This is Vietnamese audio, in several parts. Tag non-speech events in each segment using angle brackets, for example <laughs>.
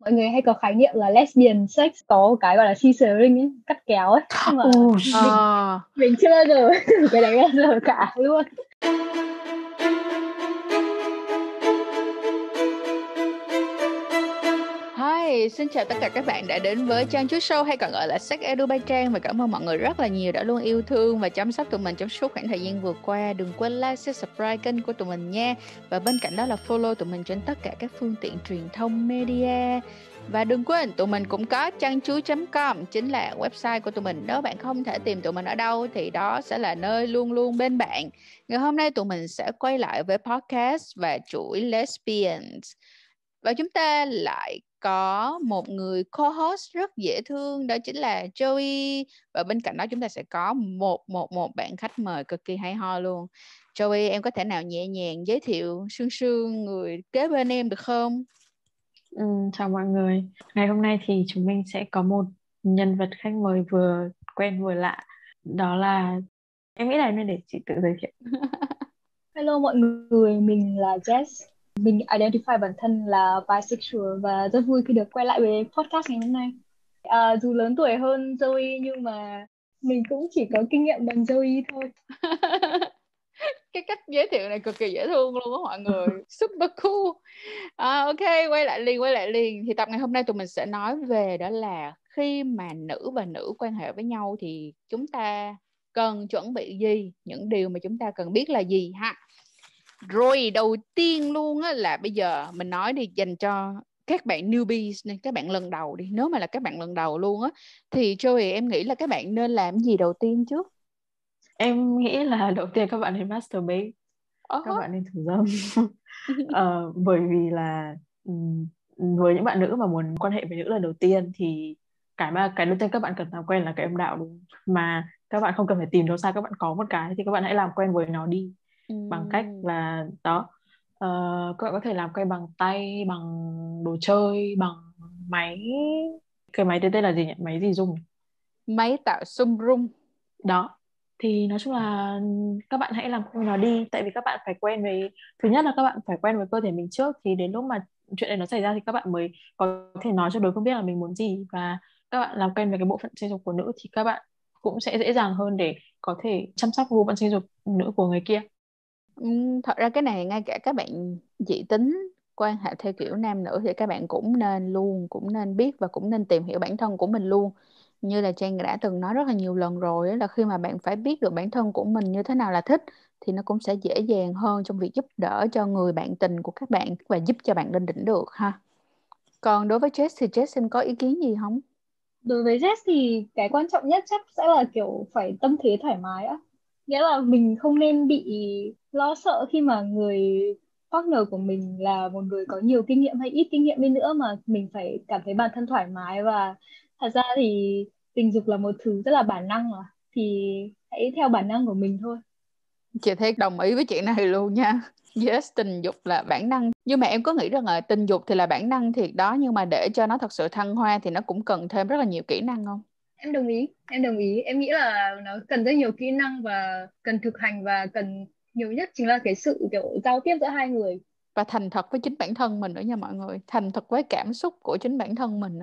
mọi người hay có khái niệm là lesbian sex có cái gọi là scissoring ấy, cắt kéo ấy. Nhưng mà Ồ, mình, Ờ, mình chưa bao giờ <laughs> cái đấy bao giờ cả luôn xin chào tất cả các bạn đã đến với Trang Chú Show hay còn gọi là Sách Edu bay Trang và cảm ơn mọi người rất là nhiều đã luôn yêu thương và chăm sóc tụi mình trong suốt khoảng thời gian vừa qua. Đừng quên like, share, subscribe kênh của tụi mình nha. Và bên cạnh đó là follow tụi mình trên tất cả các phương tiện truyền thông media. Và đừng quên tụi mình cũng có trang chú.com chính là website của tụi mình. Nếu bạn không thể tìm tụi mình ở đâu thì đó sẽ là nơi luôn luôn bên bạn. Ngày hôm nay tụi mình sẽ quay lại với podcast và chuỗi lesbians. Và chúng ta lại có một người co-host rất dễ thương đó chính là Joey và bên cạnh đó chúng ta sẽ có một một một bạn khách mời cực kỳ hay ho luôn. Joey em có thể nào nhẹ nhàng giới thiệu sương sương người kế bên em được không? ừ, chào mọi người. Ngày hôm nay thì chúng mình sẽ có một nhân vật khách mời vừa quen vừa lạ. Đó là em nghĩ là nên để chị tự giới thiệu. <laughs> Hello mọi người, mình là Jess. Mình identify bản thân là bisexual và rất vui khi được quay lại với podcast ngày hôm nay. À, dù lớn tuổi hơn Zoe nhưng mà mình cũng chỉ có kinh nghiệm bằng Zoe thôi. <laughs> cái cách giới thiệu này cực kỳ dễ thương luôn á mọi người. <laughs> Super cool. À, ok quay lại liền quay lại liền. Thì tập ngày hôm nay tụi mình sẽ nói về đó là khi mà nữ và nữ quan hệ với nhau thì chúng ta cần chuẩn bị gì? Những điều mà chúng ta cần biết là gì ha rồi đầu tiên luôn á là bây giờ mình nói đi dành cho các bạn newbies này các bạn lần đầu đi. Nếu mà là các bạn lần đầu luôn á thì Joey em nghĩ là các bạn nên làm gì đầu tiên trước? Em nghĩ là đầu tiên các bạn nên masturbate, Ờ, các bạn nên thủ dâm. <laughs> Ờ, bởi vì là ừm, với những bạn nữ mà muốn quan hệ với nữ lần đầu tiên thì cái mà cái đầu tiên các bạn cần làm quen là cái âm đạo đúng? Mà các bạn không cần phải tìm đâu xa các bạn có một cái thì các bạn hãy làm quen với nó đi bằng cách là đó Ờ, các bạn có thể làm quen bằng tay bằng đồ chơi bằng máy cái máy tên là gì nhỉ? Máy gì dùng? Máy tạo xung rung đó thì nói chung là các bạn hãy làm với nó đi tại vì các bạn phải quen với thứ nhất là các bạn phải quen với cơ thể mình trước thì đến lúc mà chuyện này nó xảy ra thì các bạn mới có thể nói cho đối phương biết là mình muốn gì và các bạn làm quen với cái bộ phận sinh dục của nữ thì các bạn cũng sẽ dễ dàng hơn để có thể chăm sóc bộ phận sinh dục nữ của người kia thật ra cái này ngay cả các bạn dị tính quan hệ theo kiểu nam nữ thì các bạn cũng nên luôn, cũng nên biết và cũng nên tìm hiểu bản thân của mình luôn như là Trang đã từng nói rất là nhiều lần rồi là khi mà bạn phải biết được bản thân của mình như thế nào là thích thì nó cũng sẽ dễ dàng hơn trong việc giúp đỡ cho người bạn tình của các bạn và giúp cho bạn lên đỉnh được ha còn đối với Jess thì Jess xin có ý kiến gì không? Đối với Jess thì cái quan trọng nhất chắc sẽ là kiểu phải tâm thế thoải mái á. Nghĩa là mình không nên bị lo sợ khi mà người partner của mình là một người có nhiều kinh nghiệm hay ít kinh nghiệm đi nữa mà mình phải cảm thấy bản thân thoải mái và thật ra thì tình dục là một thứ rất là bản năng mà thì hãy theo bản năng của mình thôi. Chị thấy đồng ý với chị này luôn nha. Yes, tình dục là bản năng. Nhưng mà em có nghĩ rằng là tình dục thì là bản năng thiệt đó nhưng mà để cho nó thật sự thăng hoa thì nó cũng cần thêm rất là nhiều kỹ năng không? Em đồng ý, em đồng ý. Em nghĩ là nó cần rất nhiều kỹ năng và cần thực hành và cần nhiều nhất chính là cái sự kiểu giao tiếp giữa hai người. Và thành thật với chính bản thân mình nữa nha mọi người. Thành thật với cảm xúc của chính bản thân mình.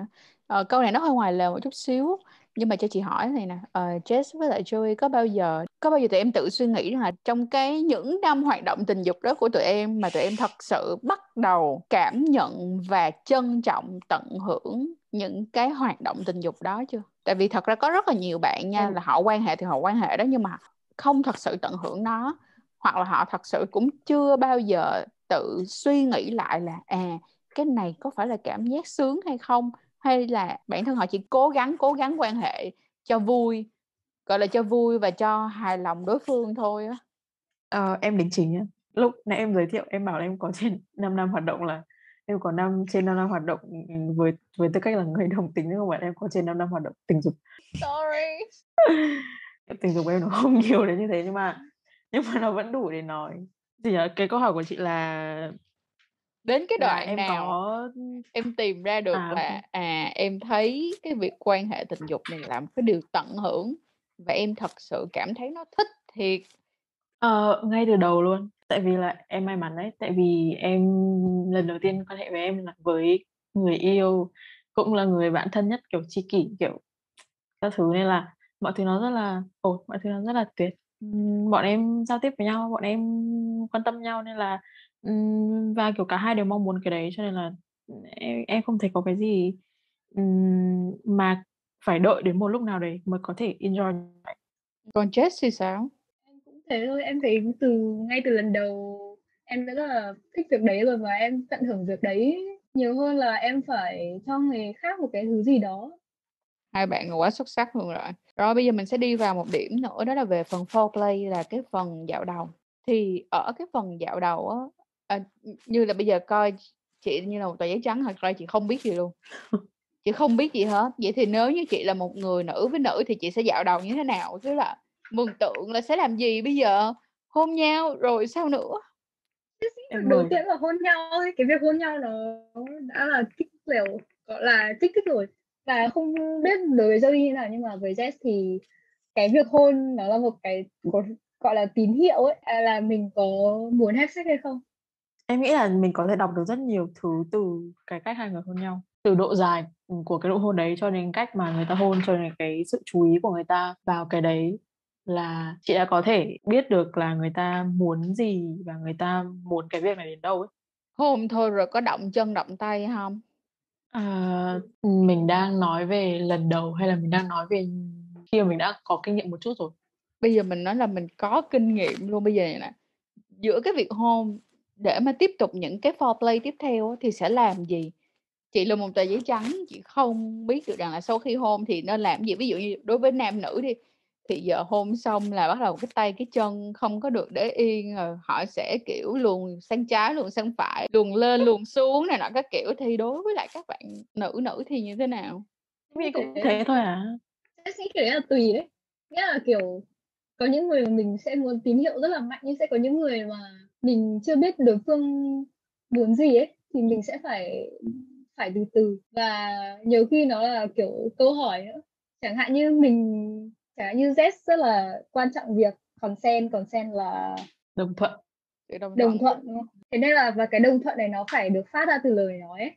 Ờ, câu này nó hơi ngoài lề một chút xíu. Nhưng mà cho chị hỏi này nè, ờ, Jess với lại Joey có bao giờ có bao giờ tụi em tự suy nghĩ rằng là trong cái những năm hoạt động tình dục đó của tụi em mà tụi em thật sự bắt đầu cảm nhận và trân trọng tận hưởng những cái hoạt động tình dục đó chưa? Tại vì thật ra có rất là nhiều bạn nha em là họ quan hệ thì họ quan hệ đó nhưng mà không thật sự tận hưởng nó hoặc là họ thật sự cũng chưa bao giờ tự suy nghĩ lại là à cái này có phải là cảm giác sướng hay không hay là bản thân họ chỉ cố gắng cố gắng quan hệ cho vui gọi là cho vui và cho hài lòng đối phương thôi á Ờ, em đính chính. Lúc nãy em giới thiệu em bảo là em có trên <laughs> 5 năm hoạt động là em có năm trên 5 năm hoạt động ừ, với với tư cách là người đồng tính nhưng không phải em có trên 5 năm hoạt động tình dục. sorry <laughs> Tình dục em nó không <laughs> nhiều đến như thế nhưng mà nhưng mà nó vẫn đủ để nói. Thì cái câu hỏi của chị là đến cái là đoạn em nào có em tìm ra được à là à em thấy cái việc quan hệ tình dục này là một cái điều tận hưởng và em thật sự cảm thấy nó thích thiệt. Ờ, ngay từ đầu luôn. Tại vì là em may mắn đấy tại vì em lần đầu tiên quan hệ với em là với người yêu cũng là người bạn thân nhất kiểu tri kỷ kiểu các thứ nên là mọi thứ nó rất là ổn mọi thứ nó rất là tuyệt bọn em giao tiếp với nhau bọn em quan tâm nhau nên là và kiểu cả hai đều mong muốn cái đấy cho nên là em em không thấy có cái gì mà phải đợi đến một lúc nào đấy mới có thể enjoy còn Jess thì sao? Em cũng thế thôi em thấy từ ngay từ lần đầu em đã rất là thích việc đấy rồi và em tận hưởng việc đấy nhiều hơn là em phải cho người khác một cái thứ gì đó. Hai bạn quá xuất sắc luôn rồi rồi bây giờ mình sẽ đi vào một điểm nữa đó là về phần foreplay là cái phần dạo đầu. Thì ở cái phần dạo đầu á à, như là bây giờ coi chị như là một tờ giấy trắng thật ra chị không biết gì luôn. Chị không biết gì hết. Vậy thì nếu như chị là một người nữ với nữ thì chị sẽ dạo đầu như thế nào? Chứ là mừng tượng là sẽ làm gì bây giờ? Hôn nhau rồi sao nữa? Em đầu tiên là hôn nhau ấy. Cái việc hôn nhau nó đã là kích liều gọi là kích thích rồi và không biết đối với Zoe như nào nhưng mà với Jess thì cái việc hôn nó là một cái gọi là tín hiệu ấy à, là mình có muốn have sex hay không? Em nghĩ là mình có thể đọc được rất nhiều thứ từ cái cách hai người hôn nhau. Từ độ dài của cái độ hôn đấy cho đến cách mà người ta hôn cho đến cái sự chú ý của người ta vào cái đấy là chị đã có thể biết được là người ta muốn gì và người ta muốn cái việc này đến đâu ấy. Hôn thôi rồi có động chân động tay không à, mình đang nói về lần đầu hay là mình đang nói về khi mà mình đã có kinh nghiệm một chút rồi? Bây giờ mình nói là mình có kinh nghiệm luôn. Bây giờ này nè giữa cái việc hôn để mà tiếp tục những cái foreplay tiếp theo thì sẽ làm gì? Chị là một tờ giấy trắng chị không biết được rằng là sau khi hôn thì nên làm gì? Ví dụ như đối với nam nữ đi thì giờ hôn xong là bắt đầu cái tay cái chân không có được để yên rồi họ sẽ kiểu luồn sang trái luồn sang phải luồn lên luồn xuống này nọ các kiểu. Thì đối với lại các bạn nữ nữ thì như thế nào? Mình cũng thế thôi à? Em nghĩ kiểu là tùy đấy. Nghĩa là kiểu có những người mà mình sẽ muốn tín hiệu rất là mạnh nhưng sẽ có những người mà mình chưa biết đối phương muốn gì ấy thì mình sẽ phải phải từ từ. Và nhiều khi nó là kiểu câu hỏi nữa. Chẳng hạn như mình chẳng như Z rất là quan trọng việc consent consent là đồng thuận đồng, đồng thuận đúng không? thế nên là và cái đồng thuận này nó phải được phát ra từ lời nói ấy.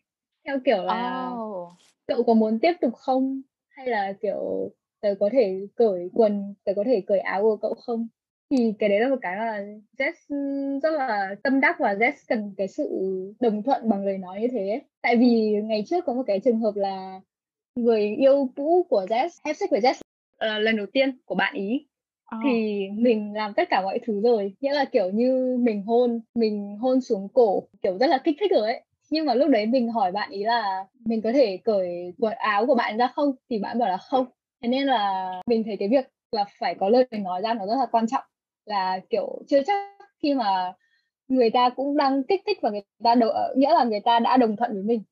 theo kiểu là oh. cậu có muốn tiếp tục không hay là kiểu tớ có thể cởi quần tớ có thể cởi áo của cậu không thì cái đấy là một cái mà Jess rất là tâm đắc và Jess cần cái sự đồng thuận bằng lời nói như thế tại vì ngày trước có một cái trường hợp là người yêu cũ của Jess have sex với Jess uh, lần đầu tiên của bạn ý oh. thì mình làm tất cả mọi thứ rồi nghĩa là kiểu như mình hôn mình hôn xuống cổ kiểu rất là kích thích rồi ấy nhưng mà lúc đấy mình hỏi bạn ý là mình có thể cởi quần áo của bạn ra không thì bạn bảo là không thế nên là mình thấy cái việc là phải có lời nói ra nó rất là quan trọng là kiểu chưa chắc khi mà người ta cũng đang kích thích và người ta đ- nghĩa là người ta đã đồng thuận với mình.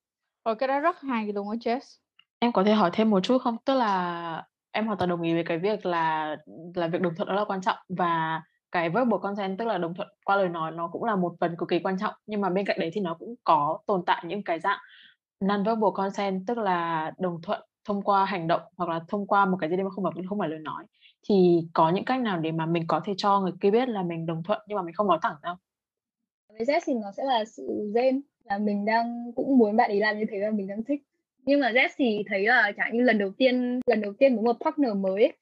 Ồ cái đó rất hay luôn á Jess. Em có thể hỏi thêm một chút không? Tức là em hoàn toàn đồng ý với cái việc là là việc đồng thuận đó là quan trọng và cái verbal consent tức là đồng thuận qua lời nói nó cũng là một phần cực kỳ quan trọng. Nhưng mà bên cạnh đấy thì nó cũng có tồn tại những cái dạng non verbal consent tức là đồng thuận thông qua hành động hoặc là thông qua một cái gì đấy mà không phải không phải lời nói. Thì có những cách nào để mà mình có thể cho người kia biết là mình đồng thuận nhưng mà mình không nói thẳng đâu với Z thì nó sẽ là sự gen là mình đang, cũng muốn bạn ấy làm như thế và mình đang thích nhưng mà Z thì thấy là chẳng như lần đầu tiên lần đầu tiên với một partner mới ấy,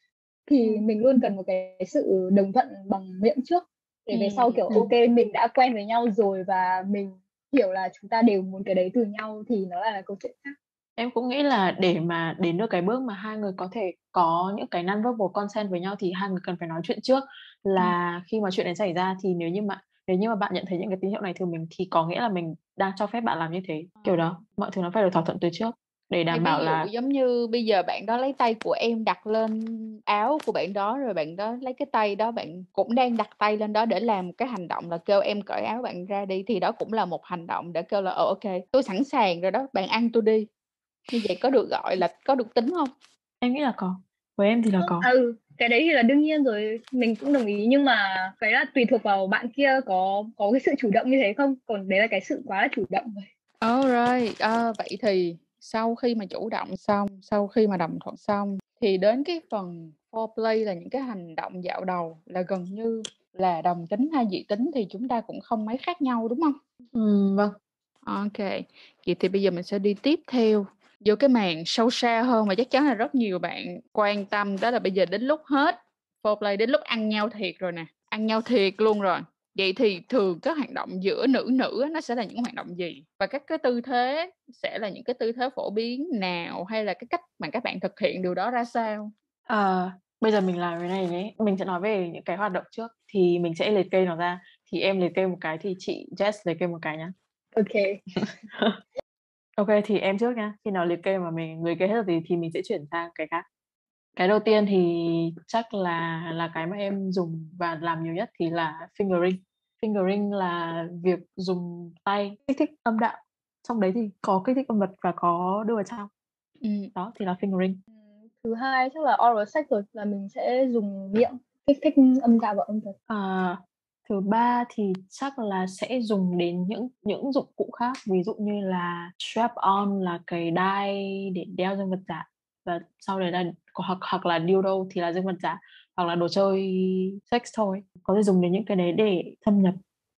thì ừ. mình luôn cần một cái sự đồng thuận bằng miệng trước để về sau kiểu ừ. ok mình đã quen với nhau rồi và mình hiểu là chúng ta đều muốn cái đấy từ nhau thì nó là câu chuyện khác em cũng nghĩ là để mà đến được cái bước mà hai người có thể có những cái non-verbal consent với nhau thì hai người cần phải nói chuyện trước là ừ. khi mà chuyện đấy xảy ra thì nếu như mà nếu như mà bạn nhận thấy những cái tín hiệu này từ mình thì có nghĩa là mình đang cho phép bạn làm như thế kiểu đó mọi thứ nó phải được thỏa thuận từ trước để đảm bảo là giống như bây giờ bạn đó lấy tay của em đặt lên áo của bạn đó rồi bạn đó lấy cái tay đó bạn cũng đang đặt tay lên đó để làm cái hành động là kêu em cởi áo bạn ra đi thì đó cũng là một hành động để kêu là ờ ok tôi sẵn sàng rồi đó bạn ăn tôi đi. Như vậy có được gọi là có được tính không? Em nghĩ là có. Với em thì là có. ừ cái đấy thì là đương nhiên rồi mình cũng đồng ý. Nhưng mà cái là tùy thuộc vào bạn kia có có cái sự chủ động như thế không? Còn đấy là cái sự quá là chủ động rồi. Alright, à, vậy thì sau khi mà chủ động xong, sau khi mà đồng thuận xong thì đến cái phần foreplay là những cái hành động dạo đầu là gần như là đồng tính hay dị tính thì chúng ta cũng không mấy khác nhau đúng không? Ừ, vâng. Ok, vậy thì bây giờ mình sẽ đi tiếp theo vô cái màn sâu xa hơn mà chắc chắn là rất nhiều bạn quan tâm đó là bây giờ đến lúc hết foreplay đến lúc ăn nhau thiệt rồi nè, ăn nhau thiệt luôn rồi. Vậy thì thường các hoạt động giữa nữ nữ nó sẽ là những hoạt động gì? Và các cái tư thế sẽ là những cái tư thế phổ biến nào? Hay là cái cách mà các bạn thực hiện điều đó ra sao? À, bây giờ mình làm cái này nhé. Mình sẽ nói về những cái hoạt động trước thì mình sẽ liệt kê nó ra. Thì em liệt kê một cái thì chị Jess liệt kê một cái nhá. Ok. <laughs> Ok thì em trước nha khi nào liệt kê mà mình người kê hết rồi thì mình sẽ chuyển sang cái khác cái đầu tiên thì chắc là là cái mà em dùng và làm nhiều nhất thì là fingering. Fingering là việc dùng tay kích thích âm đạo. Trong đấy thì có kích thích âm vật và có đưa vào trong. Ừ. đó thì là fingering. Thứ hai chắc là oral sex rồi là mình sẽ dùng miệng kích thích âm đạo và âm vật. À, thứ ba thì chắc là sẽ dùng đến những những dụng cụ khác. Ví dụ như là strap on là cái đai để đeo dương vật giả và sau đấy là hoặc hoặc là dildo thì là dương vật giả hoặc là đồ chơi sex thôi có thể dùng đến những cái đấy để thâm nhập.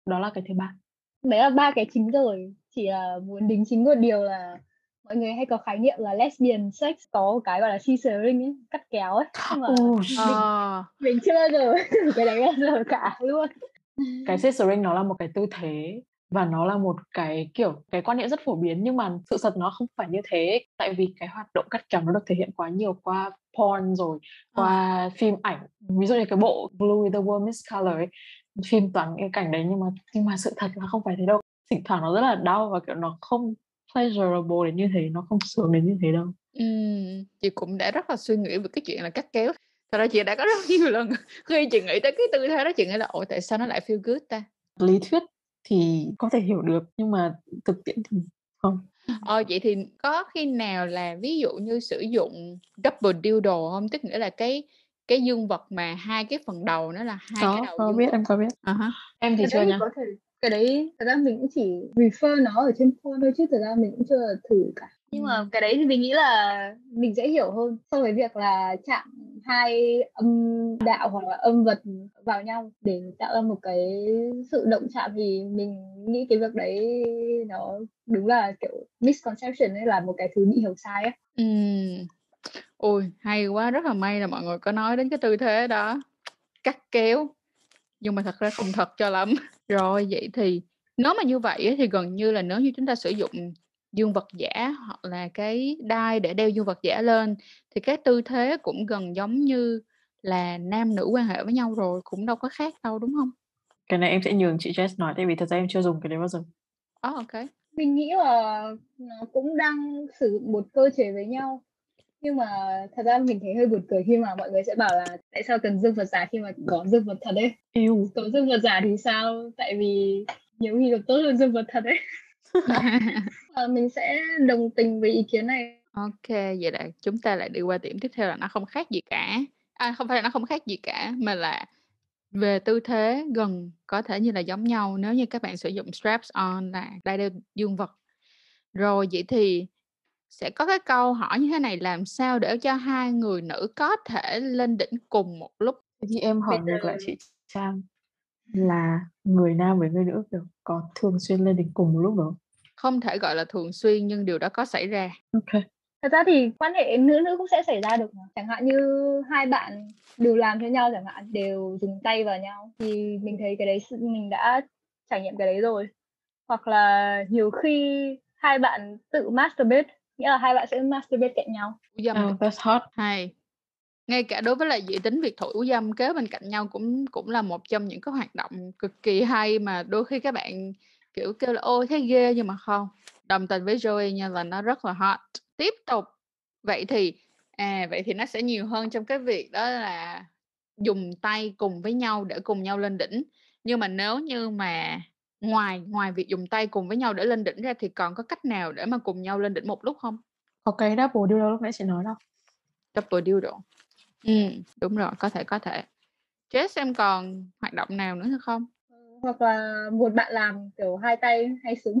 Đó là cái thứ ba. Đấy là ba cái chính rồi. Chỉ là muốn đính chính một điều là mọi người hay có khái niệm là lesbian sex có cái gọi là scissoring ấy cắt kéo ấy. Nhưng mà oh, mình, à. mình chưa bao giờ <laughs> cái đấy bao giờ cả luôn. Cái scissoring nó là một cái tư thế và nó là một cái kiểu cái quan niệm rất phổ biến nhưng mà sự thật nó không phải như thế. Tại vì cái hoạt động cắt kéo nó được thể hiện quá nhiều qua porn rồi qua à. phim ảnh. Ví dụ như cái bộ Blue the World Miss Color ấy phim toàn cái cảnh đấy nhưng mà nhưng mà sự thật là không phải thế đâu. Thỉnh thoảng nó rất là đau và kiểu nó không pleasurable đến như thế nó không sướng đến như thế đâu. Ừ, chị cũng đã rất là suy nghĩ về cái chuyện là cắt kéo. Thật ra chị đã có rất nhiều lần <laughs> khi chị nghĩ tới cái tư thế đó chị nghĩ là ôi tại sao nó lại feel good ta? Lý thuyết thì có thể hiểu được nhưng mà thực tiễn thì không. Ờ vậy thì có khi nào là ví dụ như sử dụng double dildo không? Tức nghĩa là cái cái dương vật mà hai cái phần đầu nó là hai có, cái đầu có biết vật. em có biết. Uh-huh. em thì cái chưa nha. có thể cái đấy thật ra mình cũng chỉ refer nó ở trên phone thôi chứ thật ra mình cũng chưa thử cả nhưng mà cái đấy thì mình nghĩ là mình dễ hiểu hơn so với việc là chạm hai âm đạo hoặc là âm vật vào nhau để tạo ra một cái sự động chạm thì mình nghĩ cái việc đấy nó đúng là kiểu misconception ấy là một cái thứ bị hiểu sai ấy. Ừ. Ôi hay quá rất là may là mọi người có nói đến cái tư thế đó cắt kéo nhưng mà thật ra không thật cho lắm <laughs> rồi vậy thì nếu mà như vậy thì gần như là nếu như chúng ta sử dụng dương vật giả hoặc là cái đai để đeo dương vật giả lên thì cái tư thế cũng gần giống như là nam nữ quan hệ với nhau rồi cũng đâu có khác đâu đúng không? Cái này em sẽ nhường chị Jess nói tại vì thật ra em chưa dùng cái đấy bao giờ. Oh, ok. Mình nghĩ là nó cũng đang sử dụng một cơ chế với nhau nhưng mà thật ra mình thấy hơi buồn cười khi mà mọi người sẽ bảo là tại sao cần dương vật giả khi mà có dương vật thật ấy Yêu. có dương vật giả thì sao tại vì nhiều khi còn tốt hơn dương vật thật ấy à, mình sẽ đồng tình với ý kiến này. Ok vậy là chúng ta lại đi qua điểm tiếp theo là nó không khác gì cả. À không phải là nó không khác gì cả mà là về tư thế gần có thể như là giống nhau nếu như các bạn sử dụng straps on là đai đeo dương vật. Rồi vậy thì sẽ có cái câu hỏi như thế này làm sao để cho hai người nữ có thể lên đỉnh cùng một lúc? Thì em hỏi ngược lại chị Trang là người nam với người nữ kiểu có thường xuyên lên đỉnh cùng một lúc không? Không thể gọi là thường xuyên nhưng điều đó có xảy ra. Ok. Thật ra thì quan hệ nữ nữ cũng sẽ xảy ra được Chẳng hạn như hai bạn đều làm cho nhau chẳng hạn, đều dùng tay vào nhau thì mình thấy cái đấy mình đã trải nghiệm cái đấy rồi. Hoặc là nhiều khi hai bạn tự masturbate nghĩa là hai bạn sẽ masturbate cạnh nhau. Oh, that's hot. Hay ngay cả đối với lại dự tính việc thủ dâm kế bên cạnh nhau cũng cũng là một trong những cái hoạt động cực kỳ hay mà đôi khi các bạn kiểu kêu là ôi thấy ghê nhưng mà không đồng tình với Joey nha là nó rất là hot tiếp tục vậy thì à vậy thì nó sẽ nhiều hơn trong cái việc đó là dùng tay cùng với nhau để cùng nhau lên đỉnh nhưng mà nếu như mà ngoài ngoài việc dùng tay cùng với nhau để lên đỉnh ra thì còn có cách nào để mà cùng nhau lên đỉnh một lúc không? Ok, double dildo lúc nãy chị nói đâu. Double dildo. Ừ, đúng rồi, có thể, có thể. Jess em còn hoạt động nào nữa hay không? Hoặc là một bạn làm kiểu hai tay hay súng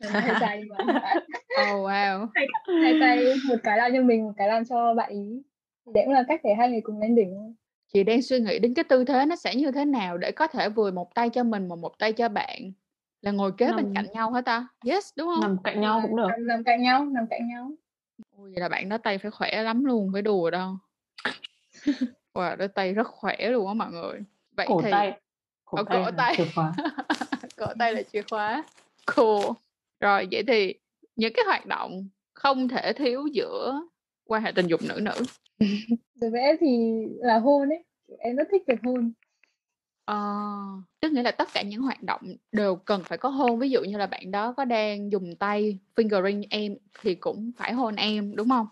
<laughs> hai tay <laughs> Oh wow. <laughs> Hai, hai tay một cái làm cho mình, một cái làm cho bạn ý. Đấy cũng là cách để hai người cùng lên đỉnh. Chị đang suy nghĩ đến cái tư thế nó sẽ như thế nào để có thể vừa một tay cho mình mà một tay cho bạn. là ngồi kế bên nằm cạnh nhau hả ta yes đúng không nằm cạnh nhau cũng được nằm, nằm cạnh nhau nằm cạnh nhau Ôi, vậy là bạn đó tay phải khỏe lắm luôn phải đùa đâu <laughs> wow đó tay rất khỏe luôn á mọi người. Vậy cổ thì tay cổ Ờ, tay cổ là tay. chìa khóa. <laughs> cổ tay là chìa khóa. Cool. Rồi vậy thì những cái hoạt động không thể thiếu giữa quan hệ tình dục nữ nữ. Đối với em thì là hôn ấy em rất thích việc hôn. Ờ, tức nghĩa là tất cả những hoạt động đều cần phải có hôn. Ví dụ như là bạn đó có đang dùng tay fingering em thì cũng phải hôn em đúng không?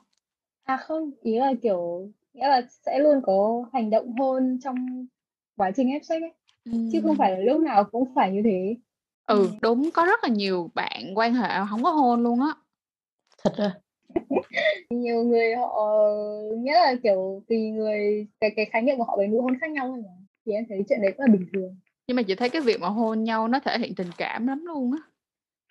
À không ý là kiểu nghĩa là sẽ luôn có hành động hôn trong quá trình ép sex ấy. Chứ không phải là lúc nào cũng phải như thế. Ừ Ừ. đúng có rất là nhiều bạn quan hệ không có hôn luôn á. Thật ra <laughs> nhiều người họ nghĩa là kiểu tùy người cái cái khái niệm của họ về nụ hôn khác nhau thôi mà. Thì em thấy chuyện đấy cũng là bình thường. Nhưng mà chị thấy cái việc mà hôn nhau nó thể hiện tình cảm lắm luôn á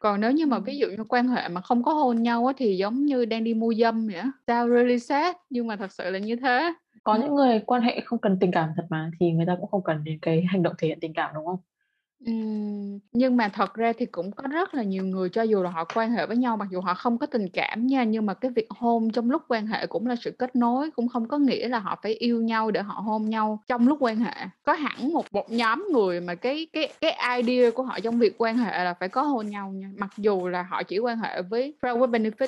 còn nếu như mà ví dụ như quan hệ mà không có hôn nhau á thì giống như đang đi mua dâm vậy á sao really sad? Nhưng mà thật sự là như thế. Có những người quan hệ không cần tình cảm thật mà thì người ta cũng không cần đến cái hành động thể hiện tình cảm đúng không Ừm, nhưng mà thật ra thì cũng có rất là nhiều người cho dù là họ quan hệ với nhau mặc dù họ không có tình cảm nha nhưng mà cái việc hôn trong lúc quan hệ cũng là sự kết nối cũng không có nghĩa là họ phải yêu nhau để họ hôn nhau trong lúc quan hệ. Có hẳn một một nhóm người mà cái cái cái idea của họ trong việc quan hệ là phải có hôn nhau nha. Mặc dù là họ chỉ quan hệ với friend with benefit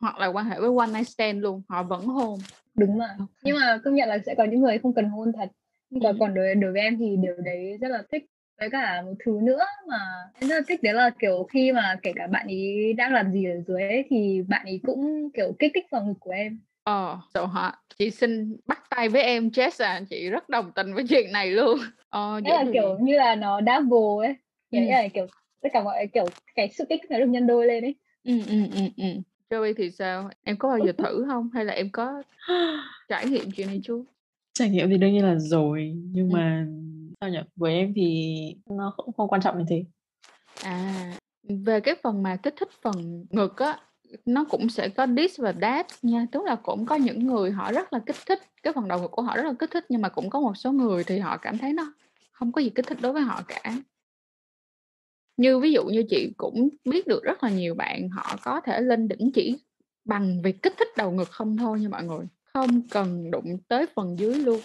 hoặc là quan hệ với one night stand luôn họ vẫn hôn. Đúng mà nhưng mà công nhận là sẽ có những người không cần hôn thật. Nhưng mà Ừ. còn đối đối với em thì điều đấy rất là thích với cả một thứ nữa mà em rất là thích đấy là kiểu khi mà kể cả bạn ấy đang làm gì ở dưới ấy, thì bạn ấy cũng kiểu kích thích vào ngực của em Ờ, so hả? Chị xin bắt tay với em Jess à, chị rất đồng tình với chuyện này luôn. Ờ, vậy là thì- kiểu như là nó double ấy Ừ. nghĩa là kiểu tất cả mọi kiểu cái sự kích nó được nhân đôi lên ấy Ừ, ừ, ừ, ừ. Joey thì sao? Em có bao giờ thử không? Hay là em có <gasps> trải nghiệm chuyện này chưa? trải nghiệm thì đương nhiên là rồi nhưng Ừ. mà nhỉ với em thì nó cũng không quan trọng như thế À, về cái phần mà kích thích phần ngực á, nó cũng sẽ có this và that nha. Tức là cũng có những người họ rất là kích thích, cái phần đầu ngực của họ rất là kích thích nhưng mà cũng có một số người thì họ cảm thấy nó không có gì kích thích đối với họ cả. Như ví dụ như chị cũng biết được rất là nhiều bạn họ có thể lên đỉnh chỉ bằng việc kích thích đầu ngực không thôi nha mọi người. Không cần đụng tới phần dưới luôn.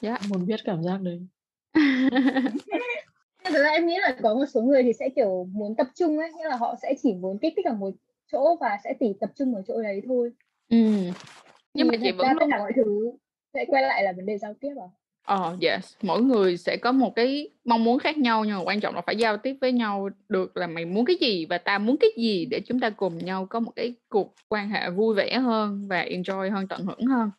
Dạ. muốn biết cảm giác đấy <laughs> thực ra em nghĩ là có một số người thì sẽ kiểu muốn tập trung ấy nghĩa là họ sẽ chỉ muốn kích thích ở một chỗ và sẽ chỉ tập trung ở chỗ đấy thôi Ừ. Nhưng mà chị vẫn luôn tất cả mọi thứ sẽ quay lại là vấn đề giao tiếp à Ờ, yes. Mỗi người sẽ có một cái mong muốn khác nhau nhưng mà quan trọng là phải giao tiếp với nhau được là mày muốn cái gì và ta muốn cái gì để chúng ta cùng nhau có một cái cuộc quan hệ vui vẻ hơn và enjoy hơn, tận hưởng hơn.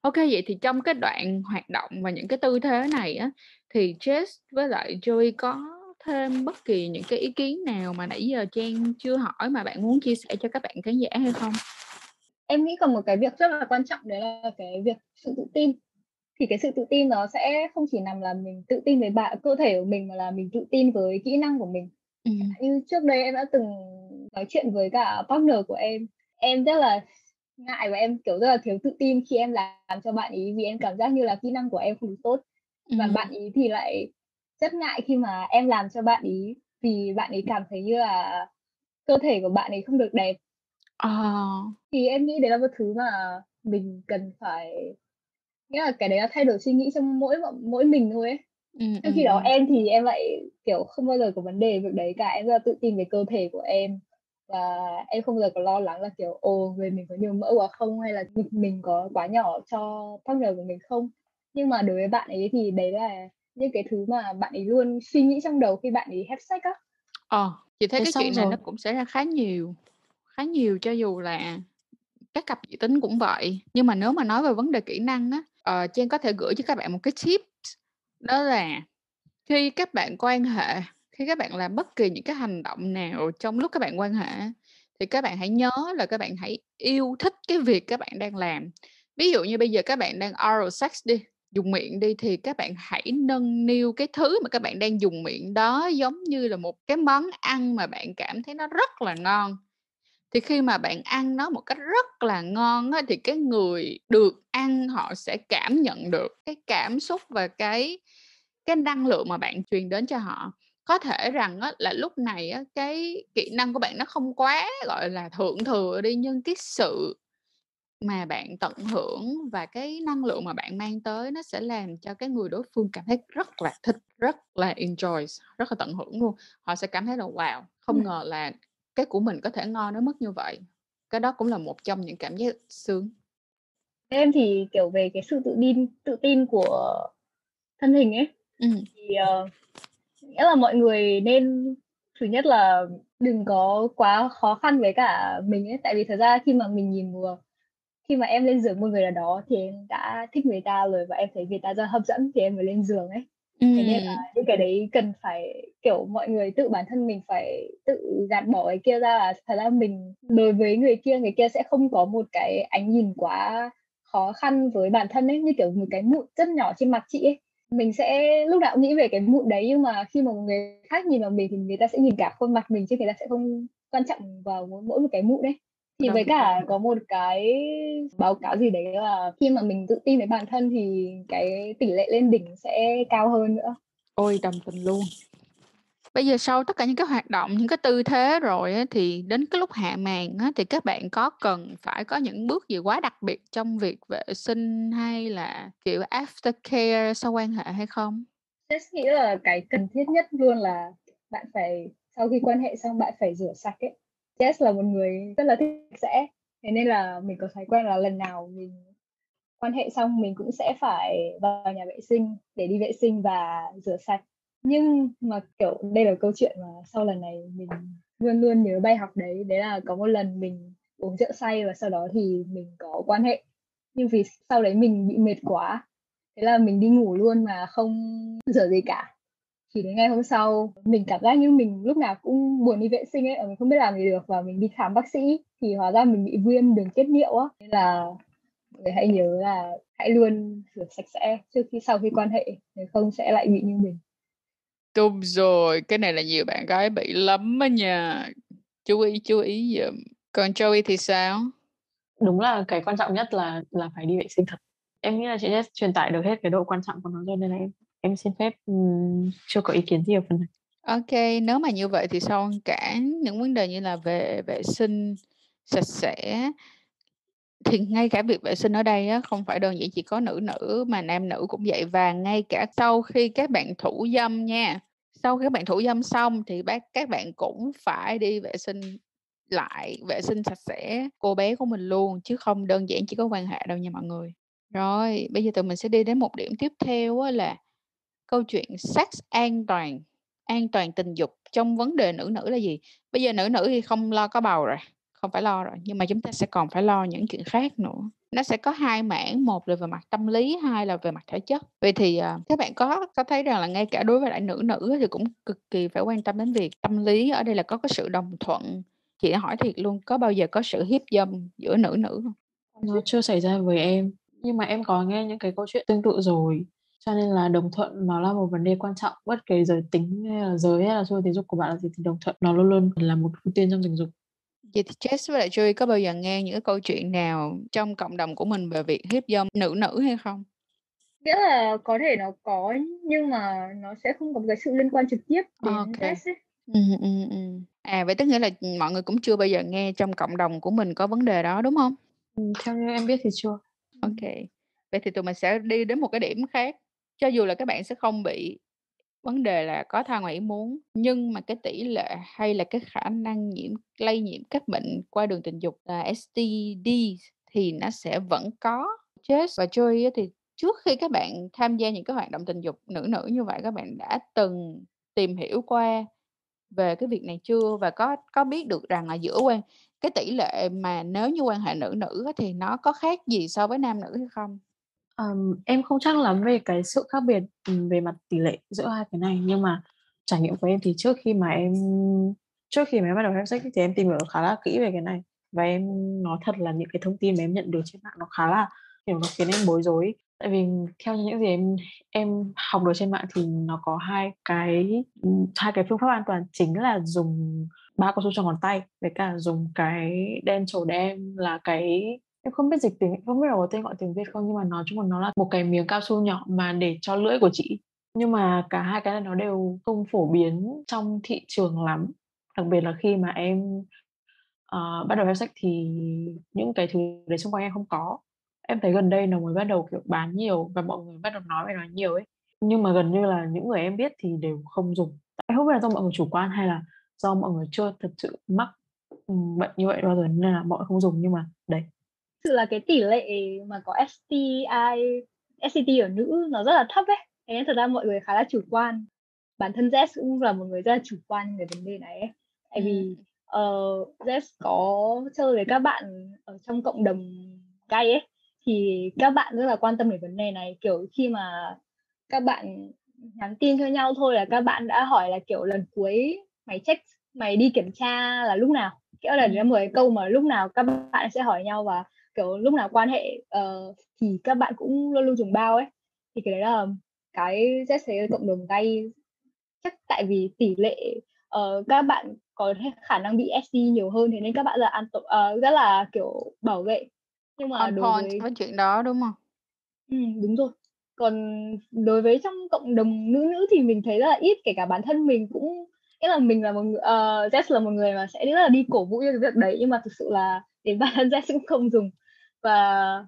Ok, vậy thì trong cái đoạn hoạt động và những cái tư thế này á thì Jess với lại Joey có thêm bất kỳ những cái ý kiến nào mà nãy giờ Trang chưa hỏi mà bạn muốn chia sẻ cho các bạn khán giả hay không? em nghĩ còn một cái việc rất là quan trọng đấy là cái việc sự tự tin thì cái sự tự tin nó sẽ không chỉ nằm là mình tự tin với bạn cơ thể của mình mà là mình tự tin với kỹ năng của mình Ừ. như trước đây em đã từng nói chuyện với cả partner của em em rất là ngại và em kiểu rất là thiếu tự tin khi em làm cho bạn ý vì em cảm giác như là kỹ năng của em không được tốt và Ừ. bạn ý thì lại rất ngại khi mà em làm cho bạn ý vì bạn ấy cảm thấy như là cơ thể của bạn ấy không được đẹp. Ờ. thì em nghĩ đấy là một thứ mà mình cần phải nghĩa là cái đấy là thay đổi suy nghĩ trong mỗi mỗi mình thôi ấy. Ừ, trong ừ, khi đó em thì em lại kiểu không bao giờ có vấn đề việc đấy cả em rất là tự tin về cơ thể của em. Và em không bao giờ có lo lắng là kiểu ồ người mình có nhiều mỡ quá không? Hay là mình có quá nhỏ cho partner của mình không nhưng mà đối với bạn ấy thì đấy là những cái thứ mà bạn ấy luôn suy nghĩ trong đầu khi bạn ấy have sex á. Ờ, chị thấy Thế cái chuyện này nó rồi. cũng xảy ra khá nhiều khá nhiều cho dù là các cặp dị tính cũng vậy. Nhưng mà nếu mà nói về vấn đề kỹ năng á ờ, Trang có thể gửi cho các bạn một cái tip. Đó là khi các bạn quan hệ khi các bạn làm bất kỳ những cái hành động nào trong lúc các bạn quan hệ thì các bạn hãy nhớ là các bạn hãy yêu thích cái việc các bạn đang làm. Ví dụ như bây giờ các bạn đang oral sex đi dùng miệng đi thì các bạn hãy nâng niu cái thứ mà các bạn đang dùng miệng đó giống như là một cái món ăn mà bạn cảm thấy nó rất là ngon. Thì khi mà bạn ăn nó một cách rất là ngon á, thì cái người được ăn họ sẽ cảm nhận được cái cảm xúc và cái cái năng lượng mà bạn truyền đến cho họ. Có thể rằng á, là lúc này á, cái kỹ năng của bạn nó không quá gọi là thượng thừa đi nhưng cái sự mà bạn tận hưởng và cái năng lượng mà bạn mang tới nó sẽ làm cho cái người đối phương cảm thấy rất là thích rất là enjoy rất là tận hưởng luôn. Họ sẽ cảm thấy là wow không ngờ là cái của mình có thể ngon đến mức như vậy. Cái đó cũng là một trong những cảm giác sướng. Em thì kiểu về cái sự tự tin tự tin của thân hình ấy ừ. thì uh, nghĩa là mọi người nên thứ nhất là đừng có quá khó khăn với cả mình ấy. Tại vì thật ra khi mà mình nhìn mùa khi mà em lên giường một người nào đó thì em đã thích người ta rồi và em thấy người ta rất hấp dẫn thì em mới lên giường ấy. Ừ. thế nên là những cái đấy cần phải kiểu mọi người tự bản thân mình phải tự gạt bỏ cái kia ra là thật ra mình đối với người kia người kia sẽ không có một cái ánh nhìn quá khó khăn với bản thân ấy như kiểu một cái mụn rất nhỏ trên mặt chị ấy. Mình sẽ lúc nào cũng nghĩ về cái mụn đấy nhưng mà khi mà người khác nhìn vào mình thì người ta sẽ nhìn cả khuôn mặt mình chứ người ta sẽ không quan trọng vào mỗi một cái mụn đấy thì với cả có một cái báo cáo gì đấy là khi mà mình tự tin với bản thân thì cái tỷ lệ lên đỉnh sẽ cao hơn nữa ôi đồng tình luôn bây giờ sau tất cả những cái hoạt động những cái tư thế rồi á, thì đến cái lúc hạ màn á, thì các bạn có cần phải có những bước gì quá đặc biệt trong việc vệ sinh hay là kiểu aftercare sau quan hệ hay không? Jess nghĩ là cái cần thiết nhất luôn là bạn phải sau khi quan hệ xong bạn phải rửa sạch ấy. Jess là một người rất là thích sẽ. Thế nên là mình có thói quen là lần nào mình quan hệ xong mình cũng sẽ phải vào nhà vệ sinh để đi vệ sinh và rửa sạch. Nhưng mà, kiểu, đây là câu chuyện mà sau lần này mình luôn luôn nhớ bài học đấy. Đấy là có một lần mình uống rượu say và sau đó thì mình có quan hệ. Nhưng vì sau đấy mình bị mệt quá, thế là mình đi ngủ luôn mà không rửa gì cả. Chỉ đến ngày hôm sau, mình cảm giác như mình lúc nào cũng buồn đi vệ sinh ấy mình không biết làm gì được và mình đi khám bác sĩ thì hóa ra mình bị viêm đường tiết niệu á nên là người hãy nhớ là hãy luôn rửa sạch sẽ trước khi sau khi quan hệ nếu không sẽ lại bị như mình Đúng rồi, cái này là nhiều bạn gái bị lắm á nha. Chú ý, chú ý giùm. Còn Joey thì sao? Đúng là cái quan trọng nhất là là phải đi vệ sinh thật. Em nghĩ là chị Jess truyền tải được hết cái độ quan trọng của nó rồi nên là em em xin phép um, chưa có ý kiến gì ở phần này. Ok, nếu mà như vậy thì sau cả những vấn đề như là về vệ sinh sạch sẽ thì ngay cả việc vệ sinh ở đây á, không phải đơn giản chỉ có nữ nữ mà nam nữ cũng vậy. Và ngay cả sau khi các bạn thủ dâm nha sau khi các bạn thủ dâm xong thì bác các bạn cũng phải đi vệ sinh lại vệ sinh sạch sẽ cô bé của mình luôn chứ không đơn giản chỉ có quan hệ đâu nha mọi người. Rồi bây giờ tụi mình sẽ đi đến một điểm tiếp theo á, là câu chuyện sex an toàn an toàn tình dục trong vấn đề nữ nữ là gì? Bây giờ nữ nữ thì không lo có bầu rồi không phải lo rồi nhưng mà chúng ta sẽ còn phải lo những chuyện khác nữa. Nó sẽ có hai mảng một là về mặt tâm lý hai là về mặt thể chất. Vậy thì uh, các bạn có có thấy rằng là ngay cả đối với lại nữ nữ thì cũng cực kỳ phải quan tâm đến việc tâm lý ở đây là có cái sự đồng thuận. Chị hỏi thiệt luôn có bao giờ có sự hiếp dâm giữa nữ nữ không? Nó chưa xảy ra với em nhưng mà em có nghe những cái câu chuyện tương tự rồi cho nên là đồng thuận nó là một vấn đề quan trọng bất kể giới tính hay là giới hay là xu thế dục của bạn là gì thì đồng thuận nó luôn luôn là một ưu tiên trong tình dục Vậy thì Jess với lại Joey có bao giờ nghe những cái câu chuyện nào trong cộng đồng của mình về việc hiếp dâm nữ nữ hay không? Nghĩa là có thể nó có nhưng mà nó sẽ không có cái sự liên quan trực tiếp đến okay. Jess ấy. Ừ, ừ, ừ. À vậy tức nghĩa là mọi người cũng chưa bao giờ nghe trong cộng đồng của mình có vấn đề đó đúng không? Ừ, theo như em biết thì chưa. Ok. Vậy thì tụi mình sẽ đi đến một cái điểm khác. Cho dù là các bạn sẽ không bị vấn đề là có thai ngoài ý muốn, nhưng mà cái tỷ lệ hay là cái khả năng nhiễm, lây nhiễm các bệnh qua đường tình dục là STD thì nó sẽ vẫn có. Jess và Joy thì trước khi các bạn tham gia những cái hoạt động tình dục nữ nữ như vậy, các bạn đã từng tìm hiểu qua về cái việc này chưa và có có biết được rằng là giữa quan, cái tỷ lệ mà nếu như quan hệ nữ nữ thì nó có khác gì so với nam nữ hay không? Ờm, em không chắc lắm về cái sự khác biệt, về mặt tỷ lệ giữa hai cái này, nhưng mà trải nghiệm của em thì trước khi mà em trước khi mà em bắt đầu have sex thì em tìm hiểu khá là kỹ về cái này. Và em nói thật là những cái thông tin mà em nhận được trên mạng nó khá là kiểu, nó khiến em bối rối. Tại vì theo những gì em em học được trên mạng thì nó có hai cái, hai cái phương pháp an toàn chính là dùng bao cao su cho ngón tay với cả dùng cái đen trổ đen là cái em không biết dịch tiếng không biết là có tên gọi tiếng việt không nhưng mà nói chung là nó là một cái miếng cao su nhỏ mà để cho lưỡi của chị. Nhưng mà cả hai cái này nó đều không phổ biến trong thị trường lắm. Đặc biệt là khi mà em uh, bắt đầu theo sách thì những cái thứ đấy xung quanh em không có. Em thấy gần đây nó mới bắt đầu kiểu bán nhiều và mọi người bắt đầu nói về nó nhiều ấy. Nhưng mà gần như là những người em biết thì đều không dùng. Em không biết là do mọi người chủ quan hay là do mọi người chưa thật sự mắc ừ, bệnh như vậy bao giờ nên là mọi người không dùng nhưng mà sự là cái tỷ lệ mà có STI STD ở nữ nó rất là thấp ấy. Thế nên thật ra mọi người khá là chủ quan. Bản thân Jess cũng là một người rất là chủ quan về vấn đề này ấy. tại vì uh, Jess có chơi với các bạn ở trong cộng đồng gay ấy thì các bạn rất là quan tâm về vấn đề này. Kiểu khi mà các bạn nhắn tin cho nhau thôi là các bạn đã hỏi là kiểu lần cuối mày check mày đi kiểm tra là lúc nào? Kiểu là đấy một cái câu mà lúc nào các bạn sẽ hỏi nhau và kiểu lúc nào quan hệ uh, thì các bạn cũng luôn luôn dùng bao ấy thì cái đấy là cái rất thấy cộng đồng gay chắc tại vì tỷ lệ uh, các bạn có khả năng bị SD nhiều hơn thế nên các bạn là an uh, rất là kiểu bảo vệ nhưng mà On đối với với chuyện đó đúng không? Ừ, đúng rồi. Còn đối với trong cộng đồng nữ nữ thì mình thấy rất là ít kể cả bản thân mình cũng nghĩa là mình là một người uh, Jess là một người mà sẽ rất là đi cổ vũ cho cái việc đấy nhưng mà thực sự là đến <laughs> bản thân Jess cũng không dùng và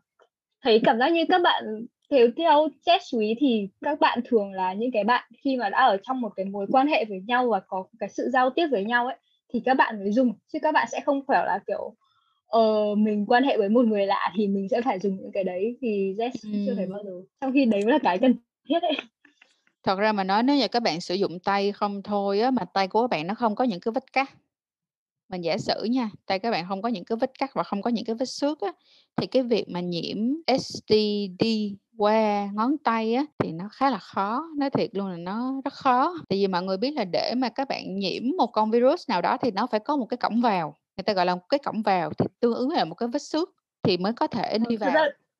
thấy cảm giác như các bạn theo theo chú ý thì các bạn thường là những cái bạn khi mà đã ở trong một cái mối quan hệ với nhau và có cái sự giao tiếp với nhau ấy thì các bạn mới dùng. Chứ các bạn sẽ không phải là kiểu ờ, mình quan hệ với một người lạ thì mình sẽ phải dùng những cái đấy. Thì Jess ừ. chưa thấy bao giờ. Trong khi đấy là cái cần thiết ấy. Thật ra mà nói nếu như các bạn sử dụng tay không thôi á mà tay của các bạn nó không có những cái vết cắt mình giả sử nha tay các bạn không có những cái vết cắt và không có những cái vết xước á thì cái việc mà nhiễm STD qua ngón tay á thì nó khá là khó nói thiệt luôn là nó rất khó. Tại vì mọi người biết là để mà các bạn nhiễm một con virus nào đó thì nó phải có một cái cổng vào người ta gọi là một cái cổng vào thì tương ứng là một cái vết xước thì mới có thể ờ, đi vào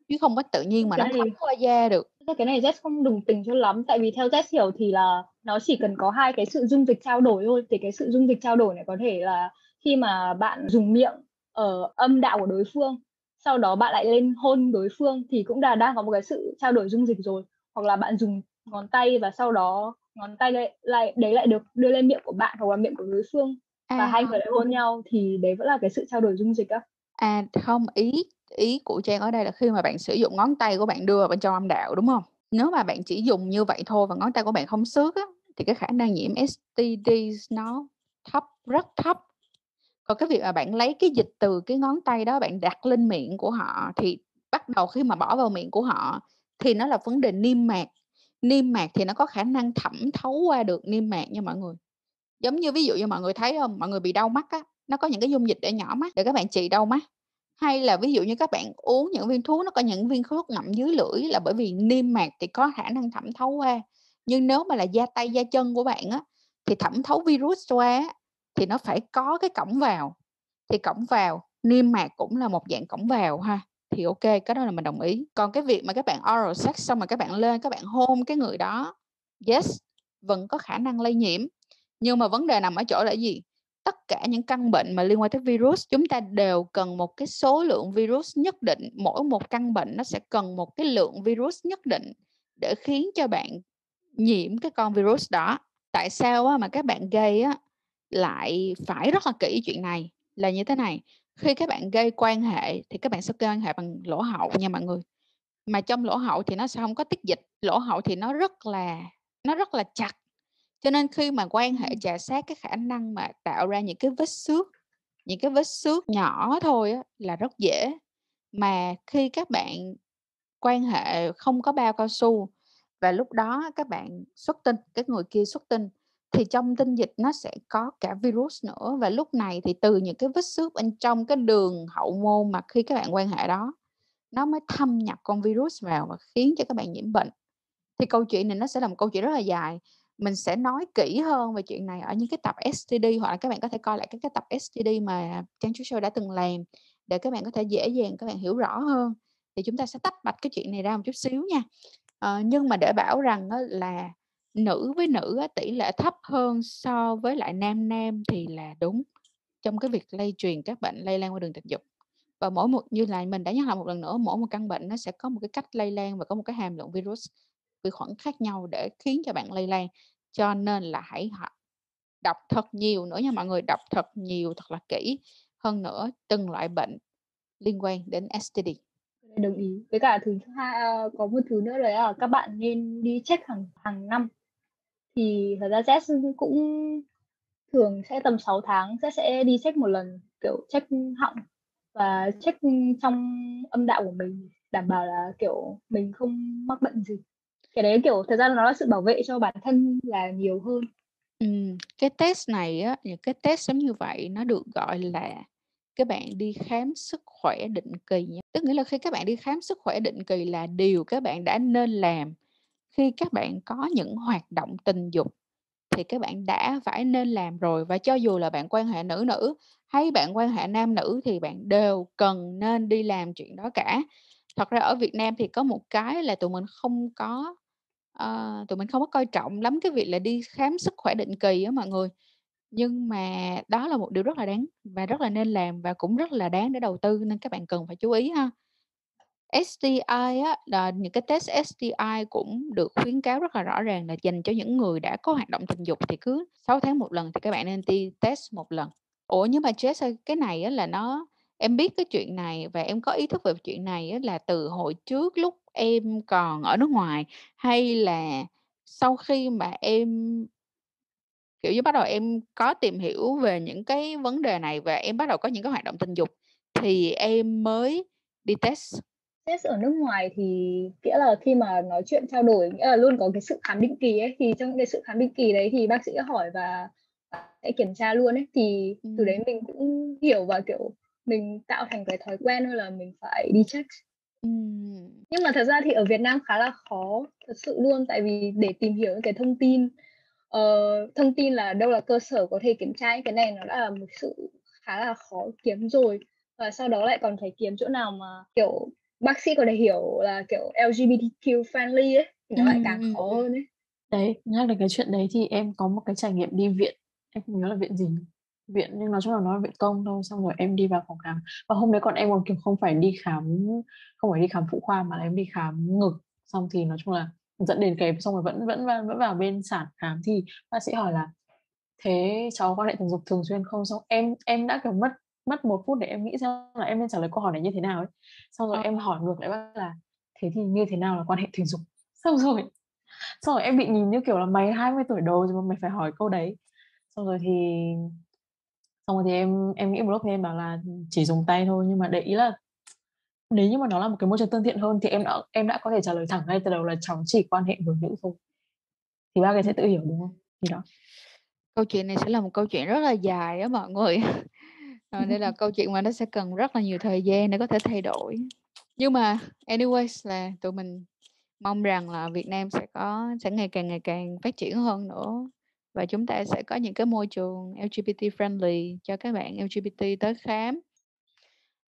chứ không có tự nhiên mà nó thấm qua da được. cái này Jess không đồng tình cho lắm tại vì theo Jess hiểu thì là nó chỉ cần có hai cái sự dung dịch trao đổi thôi thì cái sự dung dịch trao đổi này có thể là khi mà bạn dùng miệng ở âm đạo của đối phương sau đó bạn lại lên hôn đối phương thì cũng đã đang có một cái sự trao đổi dung dịch rồi. Hoặc là bạn dùng ngón tay và sau đó ngón tay lại, lại đấy lại được đưa lên miệng của bạn hoặc là miệng của đối phương và à, hai người lại hôn nhau thì đấy vẫn là cái sự trao đổi dung dịch á. À không ý ý của trang ở đây là khi mà bạn sử dụng ngón tay của bạn đưa vào bên trong âm đạo đúng không? Nếu mà bạn chỉ dùng như vậy thôi và ngón tay của bạn không xước á thì cái khả năng nhiễm STD nó thấp rất thấp còn cái việc mà bạn lấy cái dịch từ cái ngón tay đó bạn đặt lên miệng của họ thì bắt đầu khi mà bỏ vào miệng của họ thì nó là vấn đề niêm mạc. Niêm mạc thì nó có khả năng thẩm thấu qua được niêm mạc nha mọi người. Giống như ví dụ như mọi người thấy không, mọi người bị đau mắt á, nó có những cái dung dịch để nhỏ mắt để các bạn trị đau mắt. Hay là ví dụ như các bạn uống những viên thuốc, nó có những viên thuốc ngậm dưới lưỡi là bởi vì niêm mạc thì có khả năng thẩm thấu qua. Nhưng nếu mà là da tay, da chân của bạn á, thì thẩm thấu virus qua thì nó phải có cái cổng vào. Thì cổng vào, niêm mạc cũng là một dạng cổng vào ha, thì ok, cái đó là mình đồng ý. Còn cái việc mà các bạn oral sex xong rồi các bạn lên, các bạn hôn cái người đó, yes, vẫn có khả năng lây nhiễm. Nhưng mà vấn đề nằm ở chỗ là gì? Tất cả những căn bệnh mà liên quan tới virus, chúng ta đều cần một cái số lượng virus nhất định. Mỗi một căn bệnh nó sẽ cần một cái lượng virus nhất định để khiến cho bạn nhiễm cái con virus đó. Tại sao mà các bạn gây á lại phải rất là kỹ chuyện này là như thế này. Khi các bạn gây quan hệ thì các bạn sẽ quan hệ bằng lỗ hậu nha mọi người. Mà trong lỗ hậu thì nó sẽ không có tiết dịch lỗ hậu thì nó rất là nó rất là chặt. Cho nên khi mà quan hệ chà sát cái khả năng mà tạo ra những cái vết xước những cái vết xước nhỏ thôi á, là rất dễ. Mà khi các bạn quan hệ không có bao cao su và lúc đó các bạn xuất tinh cái người kia xuất tinh thì trong tinh dịch nó sẽ có cả virus nữa. Và lúc này thì từ những cái vết xước bên trong cái đường hậu môn mà khi các bạn quan hệ đó nó mới thâm nhập con virus vào và khiến cho các bạn nhiễm bệnh. Thì câu chuyện này nó sẽ là một câu chuyện rất là dài. Mình sẽ nói kỹ hơn về chuyện này ở những cái tập STD hoặc là các bạn có thể coi lại các cái tập STD mà Trang Chú Show đã từng làm để các bạn có thể dễ dàng các bạn hiểu rõ hơn. Thì chúng ta sẽ tách bạch cái chuyện này ra một chút xíu nha. À, nhưng mà để bảo rằng là nữ với nữ tỷ lệ thấp hơn so với lại nam nam thì là đúng. Trong cái việc lây truyền các bệnh lây lan qua đường tình dục. Và mỗi một, như là mình đã nhắc lại một lần nữa, mỗi một căn bệnh nó sẽ có một cái cách lây lan và có một cái hàm lượng virus vi khuẩn khác nhau để khiến cho bạn lây lan. Cho nên là hãy đọc thật nhiều nữa nha mọi người, đọc thật nhiều thật là kỹ. Hơn nữa, từng loại bệnh liên quan đến STD đồng ý. Với cả thứ hai à, có một thứ nữa là các bạn nên đi check hàng hàng năm thì thật ra Jess cũng thường sẽ tầm 6 tháng sẽ sẽ đi check một lần kiểu check họng và check trong âm đạo của mình đảm bảo là kiểu mình không mắc bệnh gì. Cái đấy kiểu thật ra nó là sự bảo vệ cho bản thân là nhiều hơn. Ừ, cái test này á những cái test giống như vậy nó được gọi là các bạn đi khám sức khỏe định kỳ nhé. Tức nghĩa là khi các bạn đi khám sức khỏe định kỳ là điều các bạn đã nên làm khi các bạn có những hoạt động tình dục thì các bạn đã phải nên làm rồi. Và cho dù là bạn quan hệ nữ nữ hay bạn quan hệ nam nữ thì bạn đều cần nên đi làm chuyện đó cả. Thật ra ở Việt Nam thì có một cái là tụi mình không có uh, tụi mình không có coi trọng lắm cái việc là đi khám sức khỏe định kỳ á mọi người. Nhưng mà đó là một điều rất là đáng và rất là nên làm và cũng rất là đáng để đầu tư nên các bạn cần phải chú ý ha. STI á, là những cái test STI cũng được khuyến cáo rất là rõ ràng là dành cho những người đã có hoạt động tình dục thì cứ 6 tháng một lần thì các bạn nên đi test một lần. Ủa nhưng mà Jess cái này á, là nó em biết cái chuyện này và em có ý thức về chuyện này á, là từ hồi trước lúc em còn ở nước ngoài hay là sau khi mà em kiểu như bắt đầu em có tìm hiểu về những cái vấn đề này và em bắt đầu có những cái hoạt động tình dục thì em mới đi test test ở nước ngoài thì nghĩa là khi mà nói chuyện trao đổi nghĩa là luôn có cái sự khám định kỳ ấy thì trong cái sự khám định kỳ đấy thì bác sĩ hỏi và sẽ kiểm tra luôn ấy thì ừ. từ đấy mình cũng hiểu và kiểu mình tạo thành cái thói quen hơn là mình phải đi check ừ. nhưng mà thật ra thì ở Việt Nam khá là khó thật sự luôn tại vì để tìm hiểu những cái thông tin uh, thông tin là đâu là cơ sở có thể kiểm tra cái này nó đã là một sự khá là khó kiếm rồi và sau đó lại còn phải kiếm chỗ nào mà kiểu bác sĩ có thể hiểu là kiểu LGBTQ friendly ấy thì nó ừ. lại càng khó hơn ấy. đấy nhắc đến cái chuyện đấy thì em có một cái trải nghiệm đi viện. Em không nhớ là viện gì viện nhưng nói chung là nó là viện công thôi xong rồi em đi vào phòng khám. Và hôm đấy còn em còn kiểu không phải đi khám không phải đi khám phụ khoa mà là em đi khám ngực. Xong thì nói chung là dẫn đến kém xong rồi vẫn vẫn vẫn vào bên sản khám. Thì bác sĩ hỏi là thế cháu quan hệ tình dục thường xuyên không? Xong em em đã kiểu mất mất một phút để em nghĩ xem là em nên trả lời câu hỏi này như thế nào ấy. Xong rồi ờ. em hỏi ngược lại bác là thế thì như thế nào là quan hệ tình dục? Xong rồi xong rồi em bị nhìn như kiểu là mày 20 tuổi đầu rồi mà mày phải hỏi câu đấy. Xong rồi thì xong rồi thì em em nghĩ một lúc thì em bảo là chỉ dùng tay thôi nhưng mà để ý là nếu như mà nó là một cái môi trường thân thiện hơn thì em đã em đã có thể trả lời thẳng ngay từ đầu là cháu chỉ quan hệ với nữ thôi. Thì ba cái sẽ tự hiểu đúng không? Thì đó. Câu chuyện này sẽ là một câu chuyện rất là dài á mọi người à, đây là <laughs> câu chuyện mà nó sẽ cần rất là nhiều thời gian để có thể thay đổi. Nhưng mà anyways là tụi mình mong rằng là Việt Nam sẽ có sẽ ngày càng ngày càng phát triển hơn nữa và chúng ta sẽ có những cái môi trường LGBT friendly cho các bạn LGBT tới khám.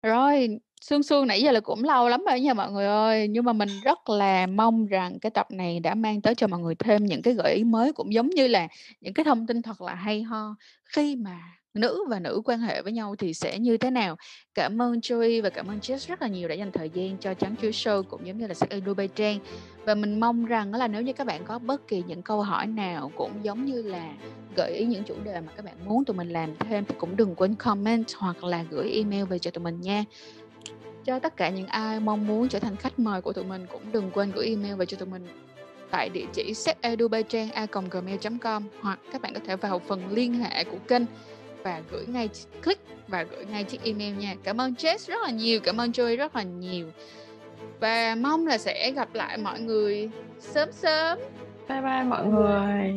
Rồi Sương Sương nãy giờ là cũng lâu lắm rồi nha mọi người ơi, nhưng mà mình rất là mong rằng cái tập này đã mang tới cho mọi người thêm những cái gợi ý mới cũng giống như là những cái thông tin thật là hay ho khi mà nữ và nữ quan hệ với nhau thì sẽ như thế nào. Cảm ơn Joey và cảm ơn Jess rất là nhiều đã dành thời gian cho Trắng Chuối Show cũng giống như là Sắc Edu Bay Trang. Và mình mong rằng là nếu như các bạn có bất kỳ những câu hỏi nào cũng giống như là gợi ý những chủ đề mà các bạn muốn tụi mình làm thêm thì cũng đừng quên comment hoặc là gửi email về cho tụi mình nha cho tất cả những ai mong muốn trở thành khách mời của tụi mình cũng đừng quên gửi email về cho tụi mình tại địa chỉ setedubaytran.gmail.com hoặc các bạn có thể vào phần liên hệ của kênh và gửi ngay click và gửi ngay chiếc email nha. Cảm ơn Jess rất là nhiều, cảm ơn Joy rất là nhiều. Và mong là sẽ gặp lại mọi người sớm sớm. Bye bye mọi người.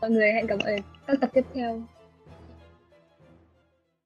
Mọi người hẹn gặp ở các tập tiếp theo.